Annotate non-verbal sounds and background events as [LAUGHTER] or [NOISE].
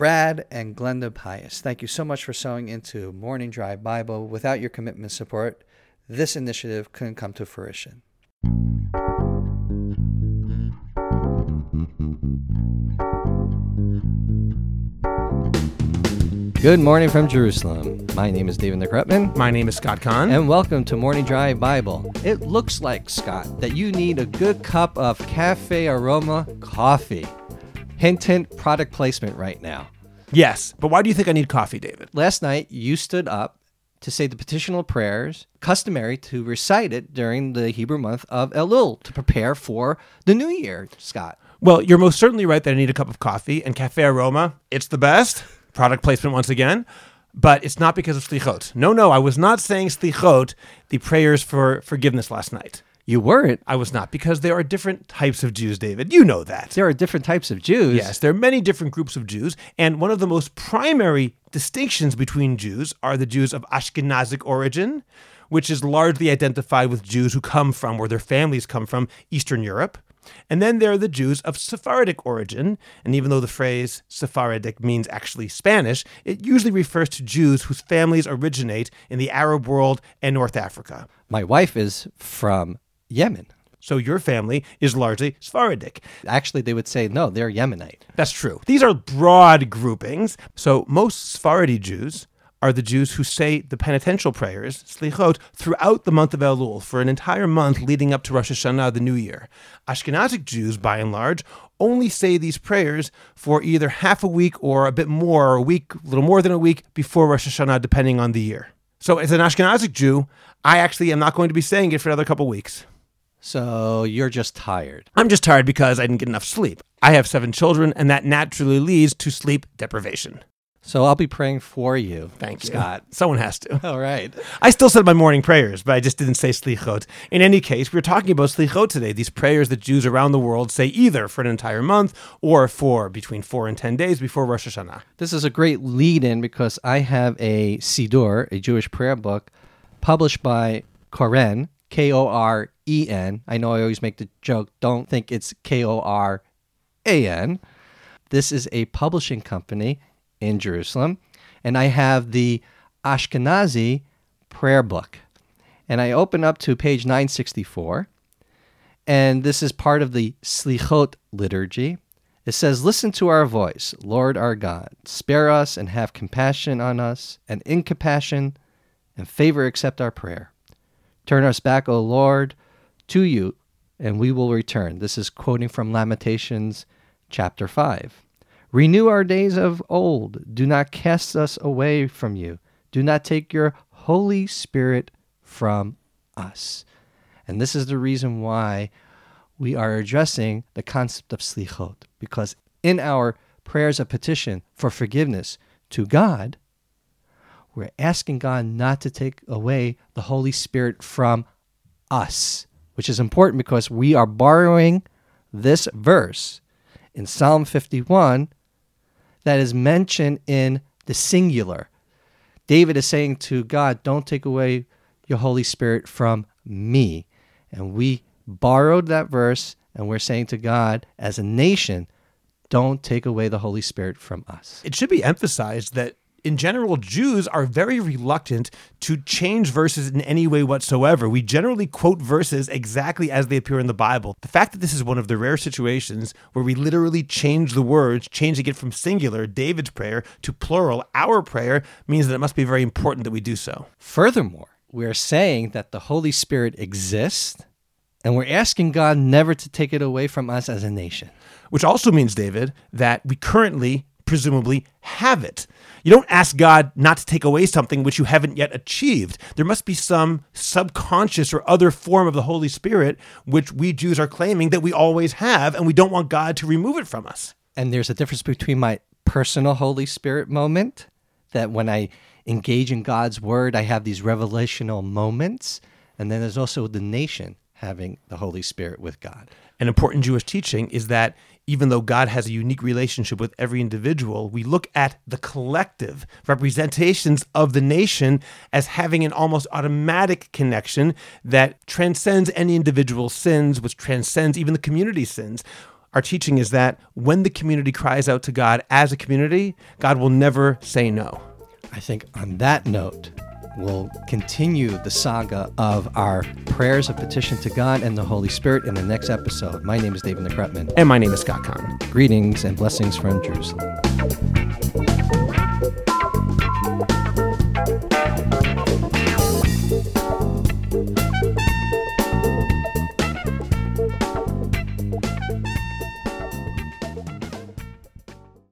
Brad and Glenda Pius, thank you so much for sewing into Morning Drive Bible. Without your commitment and support, this initiative couldn't come to fruition. Good morning from Jerusalem. My name is David Nekrutman. My name is Scott Kahn. And welcome to Morning Drive Bible. It looks like, Scott, that you need a good cup of Cafe Aroma coffee. Hint, hint, product placement right now. Yes, but why do you think I need coffee, David? Last night, you stood up to say the petitional prayers, customary to recite it during the Hebrew month of Elul to prepare for the new year, Scott. Well, you're most certainly right that I need a cup of coffee, and Cafe Aroma, it's the best. Product placement once again. But it's not because of slichot. No, no, I was not saying slichot, the prayers for forgiveness last night. You weren't. I was not, because there are different types of Jews, David. You know that. There are different types of Jews. Yes, there are many different groups of Jews, and one of the most primary distinctions between Jews are the Jews of Ashkenazic origin, which is largely identified with Jews who come from, or their families come from, Eastern Europe. And then there are the Jews of Sephardic origin, and even though the phrase Sephardic means actually Spanish, it usually refers to Jews whose families originate in the Arab world and North Africa. My wife is from Yemen. So your family is largely Sephardic. Actually, they would say, no, they're Yemenite. That's true. These are broad groupings. So most Sephardi Jews are the Jews who say the penitential prayers, slichot, throughout the month of Elul for an entire month leading up to Rosh Hashanah, the new year. Ashkenazic Jews, by and large, only say these prayers for either half a week or a bit more, or a week, a little more than a week before Rosh Hashanah, depending on the year. So, as an Ashkenazic Jew, I actually am not going to be saying it for another couple weeks. So, you're just tired. I'm just tired because I didn't get enough sleep. I have seven children, and that naturally leads to sleep deprivation. So I'll be praying for you. Thank you. Scott. [LAUGHS] Someone has to. All right. I still said my morning prayers, but I just didn't say slichot. In any case, we're talking about slichot today, these prayers that Jews around the world say either for an entire month or for between four and 10 days before Rosh Hashanah. This is a great lead in because I have a Siddur, a Jewish prayer book, published by Koren, K O R E N. I know I always make the joke, don't think it's K O R A N. This is a publishing company in Jerusalem, and I have the Ashkenazi prayer book. And I open up to page 964, and this is part of the Slichot liturgy. It says, Listen to our voice, Lord our God. Spare us and have compassion on us, and in compassion and favor accept our prayer. Turn us back, O Lord, to you, and we will return. This is quoting from Lamentations chapter 5. Renew our days of old. Do not cast us away from you. Do not take your Holy Spirit from us. And this is the reason why we are addressing the concept of slichot, because in our prayers of petition for forgiveness to God, we're asking God not to take away the Holy Spirit from us, which is important because we are borrowing this verse in Psalm 51 that is mentioned in the singular. David is saying to God, Don't take away your Holy Spirit from me. And we borrowed that verse and we're saying to God, as a nation, don't take away the Holy Spirit from us. It should be emphasized that in general, Jews are very reluctant to change verses in any way whatsoever. We generally quote verses exactly as they appear in the Bible. The fact that this is one of the rare situations where we literally change the words, changing it from singular, David's prayer, to plural, our prayer, means that it must be very important that we do so. Furthermore, we're saying that the Holy Spirit exists, and we're asking God never to take it away from us as a nation. Which also means, David, that we currently presumably have it. You don't ask God not to take away something which you haven't yet achieved. There must be some subconscious or other form of the Holy Spirit which we Jews are claiming that we always have, and we don't want God to remove it from us. And there's a difference between my personal Holy Spirit moment, that when I engage in God's word, I have these revelational moments. And then there's also the nation having the Holy Spirit with God. An important Jewish teaching is that even though God has a unique relationship with every individual, we look at the collective representations of the nation as having an almost automatic connection that transcends any individual sins, which transcends even the community sins. our teaching is that when the community cries out to God as a community, God will never say no. I think on that note, we'll continue the saga of our prayers of petition to God and the Holy Spirit in the next episode. My name is David Nekrutman. And my name is Scott Kahn. Greetings and blessings from Jerusalem.